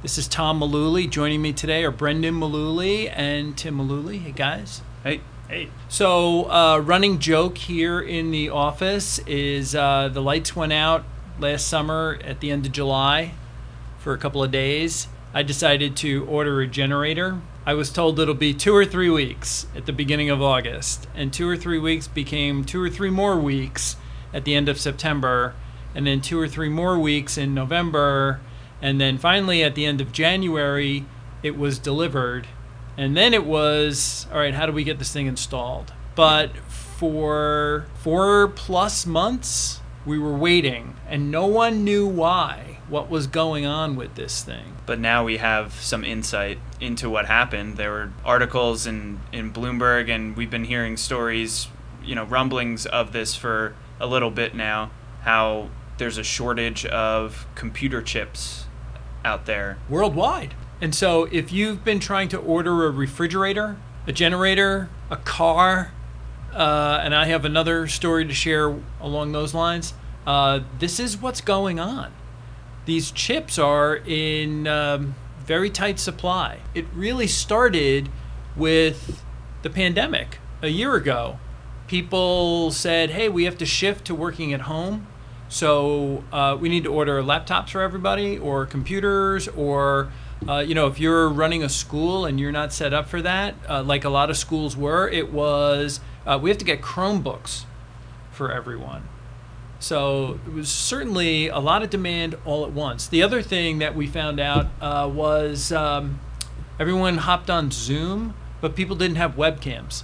This is Tom Mullooly. Joining me today are Brendan Mullooly and Tim Mullooly. Hey, guys. Hey. Hey. So, uh, running joke here in the office is uh, the lights went out last summer at the end of July for a couple of days. I decided to order a generator. I was told it'll be two or three weeks at the beginning of August, and two or three weeks became two or three more weeks at the end of September, and then two or three more weeks in November, and then finally at the end of January, it was delivered. And then it was, all right, how do we get this thing installed? But for four plus months, we were waiting, and no one knew why, what was going on with this thing. But now we have some insight into what happened. There were articles in, in Bloomberg, and we've been hearing stories, you know, rumblings of this for a little bit now, how there's a shortage of computer chips out there. Worldwide. And so if you've been trying to order a refrigerator, a generator, a car, uh, and I have another story to share along those lines, uh, this is what's going on. These chips are in um, very tight supply. It really started with the pandemic a year ago. People said, hey, we have to shift to working at home. So uh, we need to order laptops for everybody, or computers, or uh, you know, if you're running a school and you're not set up for that, uh, like a lot of schools were, it was uh, we have to get Chromebooks for everyone. So it was certainly a lot of demand all at once. The other thing that we found out uh, was um, everyone hopped on Zoom, but people didn't have webcams.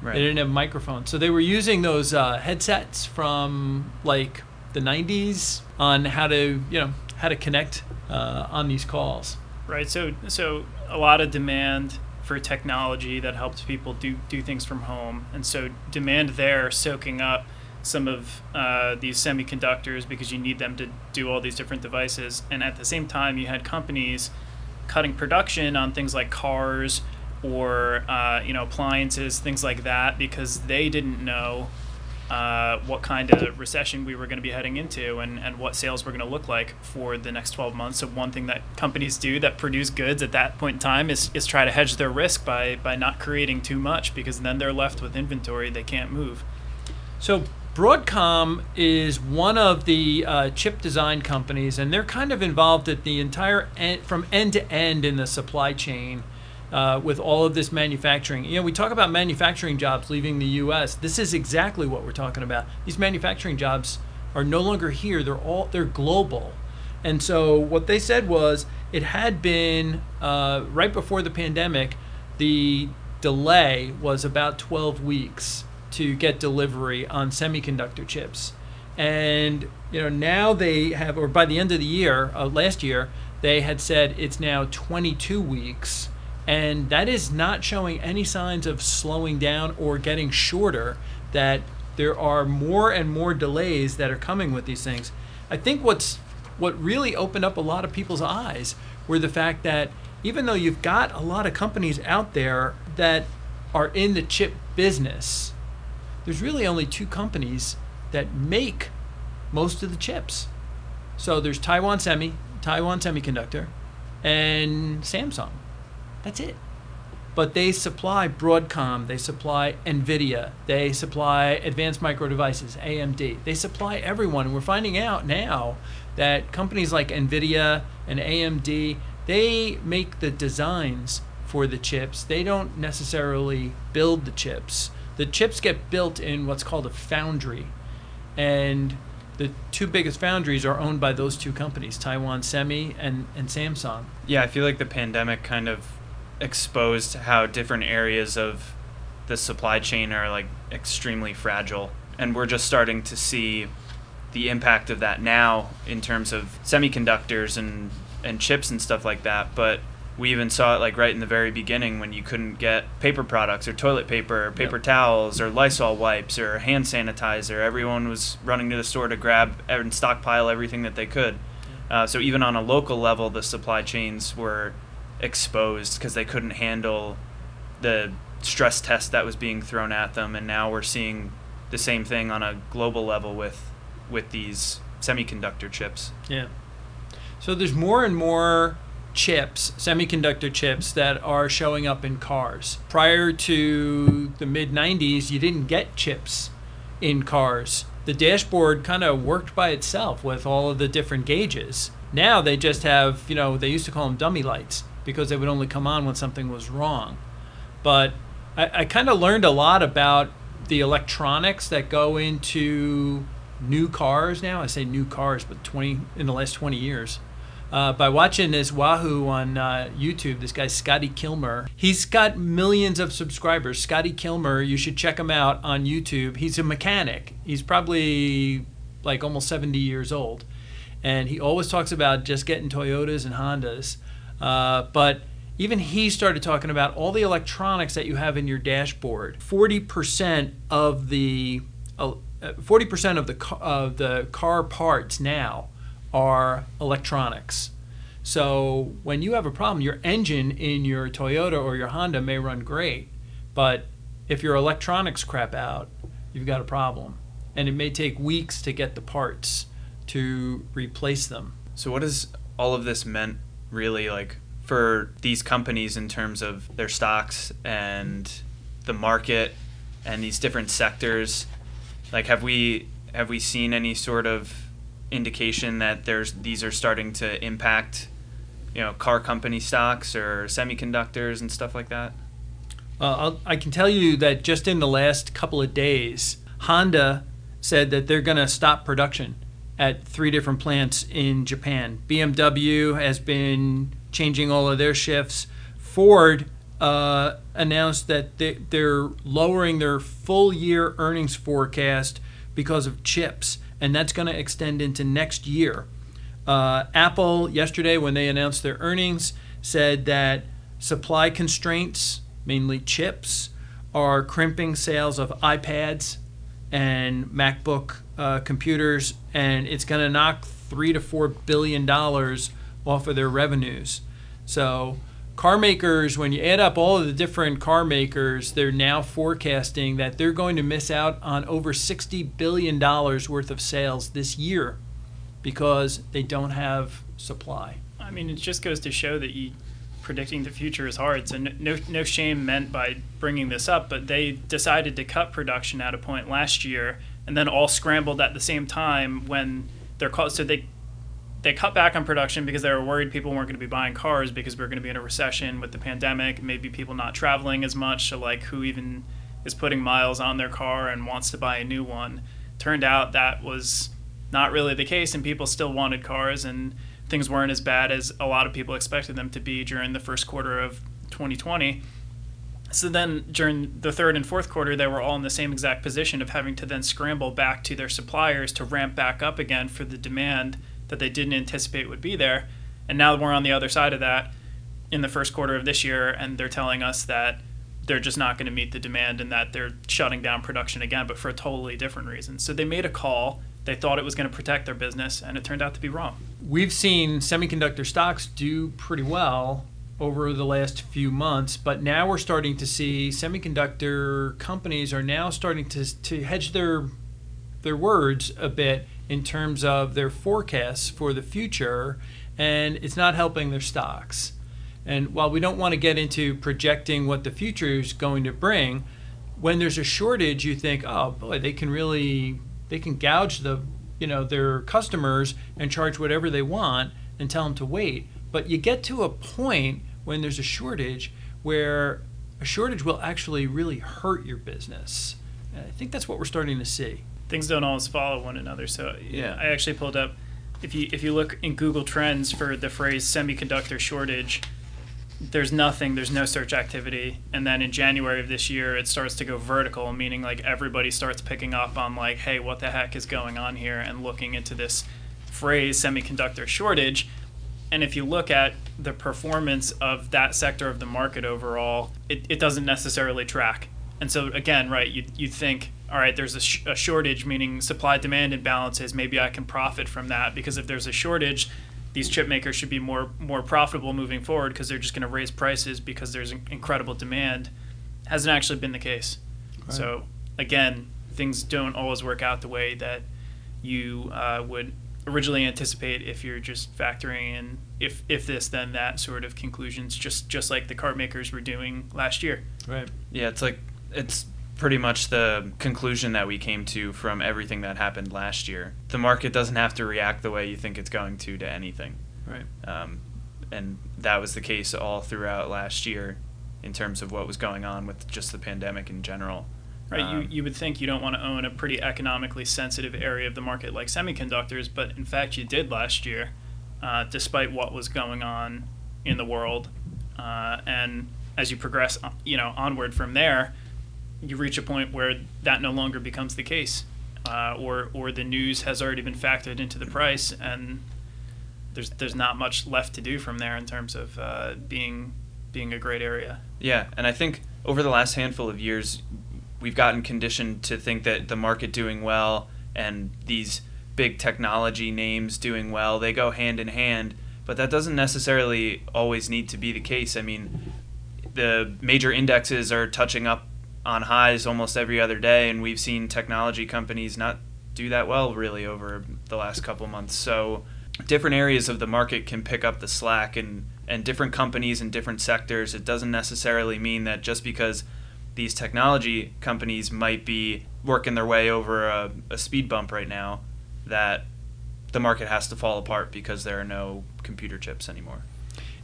Right. They didn't have microphones. So they were using those uh, headsets from like the 90s on how to, you know, how to connect uh, on these calls. Right. So so a lot of demand for technology that helps people do do things from home, and so demand there soaking up some of uh, these semiconductors because you need them to do all these different devices, and at the same time you had companies cutting production on things like cars or uh, you know appliances, things like that, because they didn't know uh, what kind of recession we were going to be heading into and, and what sales were going to look like for the next 12 months. So, one thing that companies do that produce goods at that point in time is, is try to hedge their risk by, by not creating too much because then they're left with inventory they can't move. So, Broadcom is one of the uh, chip design companies, and they're kind of involved at the entire end, from end to end in the supply chain uh, with all of this manufacturing. You know, we talk about manufacturing jobs leaving the U.S. This is exactly what we're talking about. These manufacturing jobs are no longer here; they're all they're global. And so what they said was it had been uh, right before the pandemic. The delay was about 12 weeks to get delivery on semiconductor chips. And you know now they have, or by the end of the year, uh, last year, they had said it's now 22 weeks and that is not showing any signs of slowing down or getting shorter that there are more and more delays that are coming with these things. I think what's what really opened up a lot of people's eyes were the fact that even though you've got a lot of companies out there that are in the chip business there's really only two companies that make most of the chips. So there's taiwan semi taiwan semiconductor and samsung that's it. But they supply Broadcom, they supply Nvidia, they supply Advanced Micro Devices, AMD. They supply everyone. And we're finding out now that companies like Nvidia and AMD, they make the designs for the chips. They don't necessarily build the chips. The chips get built in what's called a foundry. And the two biggest foundries are owned by those two companies, Taiwan Semi and, and Samsung. Yeah, I feel like the pandemic kind of exposed how different areas of the supply chain are like extremely fragile and we're just starting to see the impact of that now in terms of semiconductors and and chips and stuff like that. But we even saw it like right in the very beginning when you couldn't get paper products or toilet paper or paper Yep. towels or Lysol wipes or hand sanitizer. Everyone was running to the store to grab and stockpile everything that they could. Uh, so even on a local level, the supply chains were exposed because they couldn't handle the stress test that was being thrown at them. And now we're seeing the same thing on a global level with with these semiconductor chips. Yeah. So there's more and more chips, semiconductor chips, that are showing up in cars. Prior to the mid 90s, you didn't get chips in cars. The dashboard kind of worked by itself with all of the different gauges. Now they just have, you know, they used to call them dummy lights because they would only come on when something was wrong. But I, I kind of learned a lot about the electronics that go into new cars now. I say new cars, but 20 in the last 20 years. Uh, by watching this Wahoo on uh, YouTube, this guy Scotty Kilmer. He's got millions of subscribers. Scotty Kilmer, you should check him out on YouTube. He's a mechanic. He's probably like almost 70 years old, and he always talks about just getting Toyotas and Hondas. Uh, but even he started talking about all the electronics that you have in your dashboard. 40% of the uh, 40% of the ca- of the car parts now are electronics. So when you have a problem, your engine in your Toyota or your Honda may run great, but if your electronics crap out, you've got a problem. And it may take weeks to get the parts to replace them. So what has all of this meant really like for these companies in terms of their stocks and the market and these different sectors? Like have we have we seen any sort of indication that there's these are starting to impact you know car company stocks or semiconductors and stuff like that? Uh, I can tell you that just in the last couple of days, Honda said that they're going to stop production at three different plants in Japan. BMW has been changing all of their shifts. Ford uh, announced that they, they're lowering their full year earnings forecast because of chips, and that's going to extend into next year. Uh, Apple, yesterday, when they announced their earnings, said that supply constraints, mainly chips, are crimping sales of iPads and MacBook uh, computers, and it's going to knock three to four billion dollars off of their revenues. So, car makers, when you add up all of the different car makers, they're now forecasting that they're going to miss out on over sixty billion dollars worth of sales this year because they don't have supply. I mean, it just goes to show that you predicting the future is hard. So no, no shame meant by bringing this up, but they decided to cut production at a point last year, and then all scrambled at the same time when they're called. So they they cut back on production because they were worried people weren't going to be buying cars because we are going to be in a recession with the pandemic. Maybe people not traveling as much. So like, who even is putting miles on their car and wants to buy a new one? Turned out that was not really the case, and people still wanted cars and things weren't as bad as a lot of people expected them to be during the first quarter of 2020. So then during the third and fourth quarter, they were all in the same exact position of having to then scramble back to their suppliers to ramp back up again for the demand that they didn't anticipate would be there. And now we're on the other side of that in the first quarter of this year, and they're telling us that they're just not going to meet the demand and that they're shutting down production again, but for a totally different reason. So they made a call. They thought it was going to protect their business, and it turned out to be wrong. We've seen semiconductor stocks do pretty well over the last few months, but now we're starting to see semiconductor companies are now starting to, to hedge their their words a bit in terms of their forecasts for the future, and it's not helping their stocks. And while we don't want to get into projecting what the future is going to bring, when there's a shortage, you think, oh boy, they can really they can gouge the you know their customers and charge whatever they want and tell them to wait. But you get to a point when there's a shortage where a shortage will actually really hurt your business. And I think that's what we're starting to see. Things don't always follow one another. So Yeah. I actually pulled up. If you if you look in Google Trends for the phrase semiconductor shortage, there's nothing. There's no search activity. And then in January of this year, it starts to go vertical, meaning like everybody starts picking up on like, hey, what the heck is going on here, and looking into this phrase semiconductor shortage. And if you look at the performance of that sector of the market overall, it, it doesn't necessarily track. And so again, right, you you think, all right, there's a, sh- a shortage, meaning supply demand imbalances. Maybe I can profit from that because if there's a shortage, these chip makers should be more more profitable moving forward because they're just going to raise prices because there's incredible demand. Hasn't actually been the case. Right. So again, things don't always work out the way that you uh, would originally anticipate if you're just factoring in if if this then that sort of conclusions just just like the car makers were doing last year. Right. Yeah it's like it's pretty much the conclusion that we came to from everything that happened last year. The market doesn't have to react the way you think it's going to to anything. Right. Um, and that was the case all throughout last year in terms of what was going on with just the pandemic in general Right, um, you, you would think you don't want to own a pretty economically sensitive area of the market like semiconductors, but in fact you did last year, uh, despite what was going on in the world. Uh, and as you progress, uh, you know, onward from there, you reach a point where that no longer becomes the case, uh, or or the news has already been factored into the price, and there's there's not much left to do from there in terms of uh, being being a great area. Yeah, and I think over the last handful of years, we've gotten conditioned to think that the market doing well and these big technology names doing well they go hand in hand. But that doesn't necessarily always need to be the case. I mean the major indexes are touching up on highs almost every other day and we've seen technology companies not do that well really over the last couple months. So different areas of the market can pick up the slack and and different companies in different sectors. It doesn't necessarily mean that just because these technology companies might be working their way over a, a speed bump right now that the market has to fall apart because there are no computer chips anymore.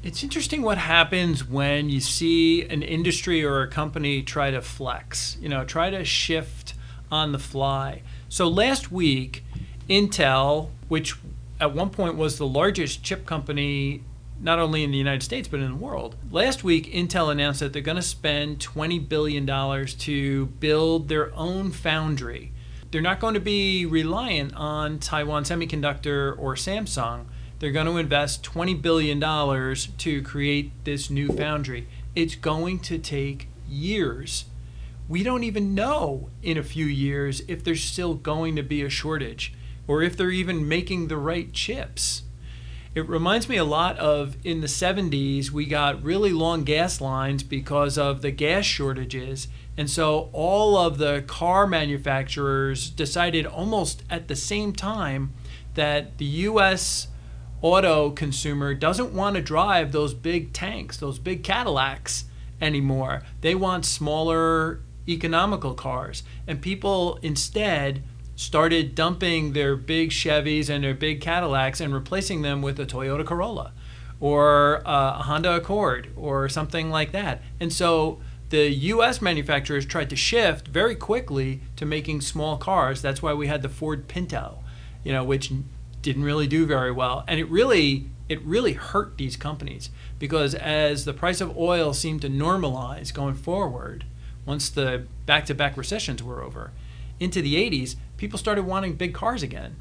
It's interesting what happens when you see an industry or a company try to flex, you know, try to shift on the fly. So last week, Intel, which at one point was the largest chip company not only in the United States but in the world. Last week, Intel announced that they're going to spend $20 billion to build their own foundry. They're not going to be reliant on Taiwan Semiconductor or Samsung. They're going to invest $20 billion to create this new foundry. It's going to take years. We don't even know in a few years if there's still going to be a shortage or if they're even making the right chips. It reminds me a lot of in the 70s, we got really long gas lines because of the gas shortages. And so all of the car manufacturers decided almost at the same time that the US auto consumer doesn't want to drive those big tanks, those big Cadillacs anymore. They want smaller, economical cars. And people instead started dumping their big Chevys and their big Cadillacs and replacing them with a Toyota Corolla or uh, a Honda Accord or something like that. And so the US manufacturers tried to shift very quickly to making small cars. That's why we had the Ford Pinto, you know, which didn't really do very well. And it really it really hurt these companies because as the price of oil seemed to normalize going forward, once the back-to-back recessions were over, into the 80s, people started wanting big cars again.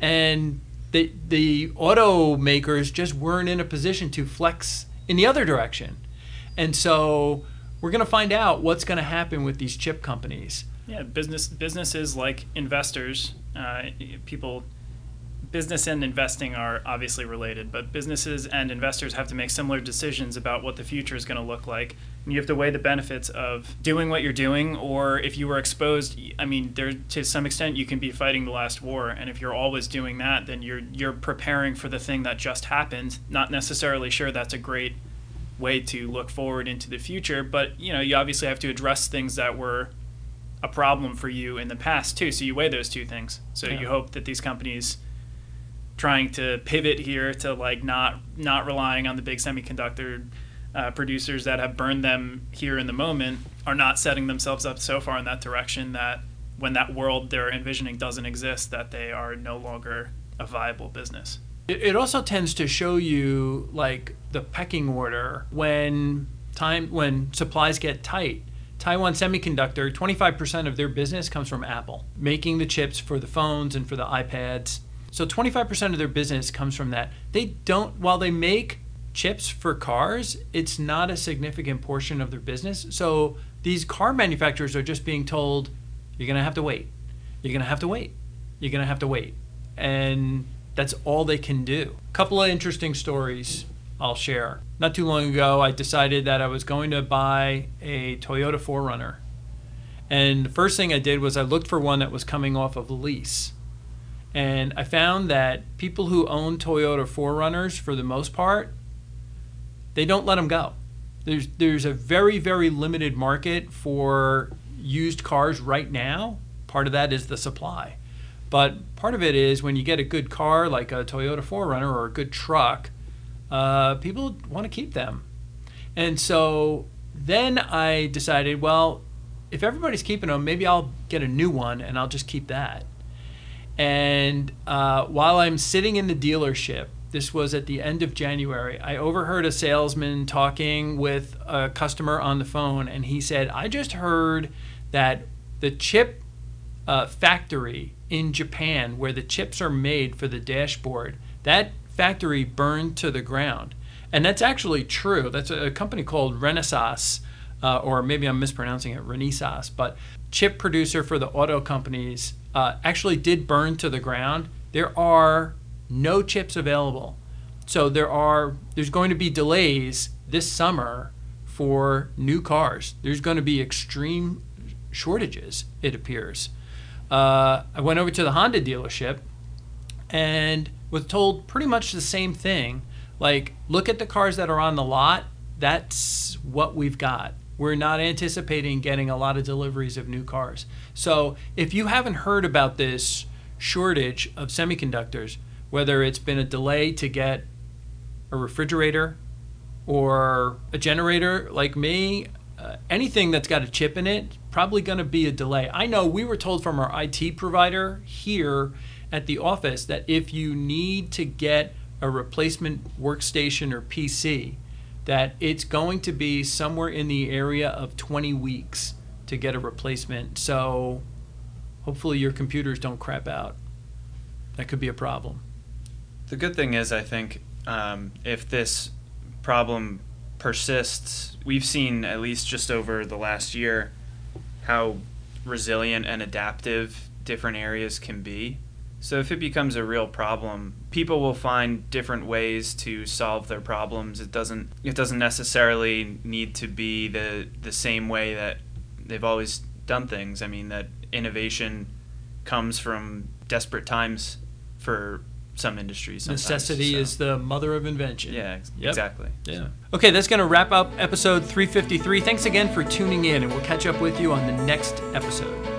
And the, the automakers just weren't in a position to flex in the other direction. And so we're going to find out what's going to happen with these chip companies. Yeah, business businesses like investors, uh, people business and investing are obviously related, but businesses and investors have to make similar decisions about what the future is going to look like. And you have to weigh the benefits of doing what you're doing, or if you were exposed, I mean, there to some extent you can be fighting the last war, and if you're always doing that, then you're you're preparing for the thing that just happened. Not necessarily sure that's a great way to look forward into the future, but you know, you obviously have to address things that were a problem for you in the past too. So you weigh those two things. So yeah. you hope that these companies trying to pivot here to like not not relying on the big semiconductor uh, producers that have burned them here in the moment are not setting themselves up so far in that direction that when that world they're envisioning doesn't exist that they are no longer a viable business. It also tends to show you like the pecking order when time when supplies get tight. Taiwan Semiconductor, 25% of their business comes from Apple, making the chips for the phones and for the iPads So 25% of their business comes from that. They don't, while they make chips for cars, it's not a significant portion of their business. So these car manufacturers are just being told, you're going to have to wait. You're going to have to wait. You're going to have to wait. And that's all they can do. A couple of interesting stories I'll share. Not too long ago, I decided that I was going to buy a Toyota 4Runner. And the first thing I did was I looked for one that was coming off of lease. And I found that people who own Toyota 4Runners, for the most part, they don't let them go. There's, there's a very, very limited market for used cars right now. Part of that is the supply. But part of it is when you get a good car like a Toyota 4Runner or a good truck, uh, people want to keep them. And so then I decided, well, if everybody's keeping them, maybe I'll get a new one and I'll just keep that. And uh, while I'm sitting in the dealership, this was at the end of January, I overheard a salesman talking with a customer on the phone, and he said, I just heard that the chip uh, factory in Japan, where the chips are made for the dashboard, that factory burned to the ground. And that's actually true. That's a company called Renesas, uh, or maybe I'm mispronouncing it, Renesas, but chip producer for the auto companies uh, actually did burn to the ground. There are no chips available. So there are there's going to be delays this summer for new cars. There's going to be extreme shortages, it appears. Uh, I went over to the Honda dealership and was told pretty much the same thing. Like, look at the cars that are on the lot. That's what we've got. We're not anticipating getting a lot of deliveries of new cars. So, if you haven't heard about this shortage of semiconductors, whether it's been a delay to get a refrigerator or a generator like me, uh, anything that's got a chip in it, probably going to be a delay. I know we were told from our IT provider here at the office that if you need to get a replacement workstation or PC, that it's going to be somewhere in the area of 20 weeks to get a replacement. So hopefully your computers don't crap out. That could be a problem. The good thing is, I think, um, if this problem persists, we've seen at least just over the last year how resilient and adaptive different areas can be. So if it becomes a real problem, people will find different ways to solve their problems. It doesn't it doesn't necessarily need to be the the same way that they've always done things. I mean that innovation comes from desperate times for some industries. Necessity so. is the mother of invention. yeah, ex- Yep. exactly. Yeah. Okay, that's going to wrap up episode 353. Thanks again for tuning in, and we'll catch up with you on the next episode.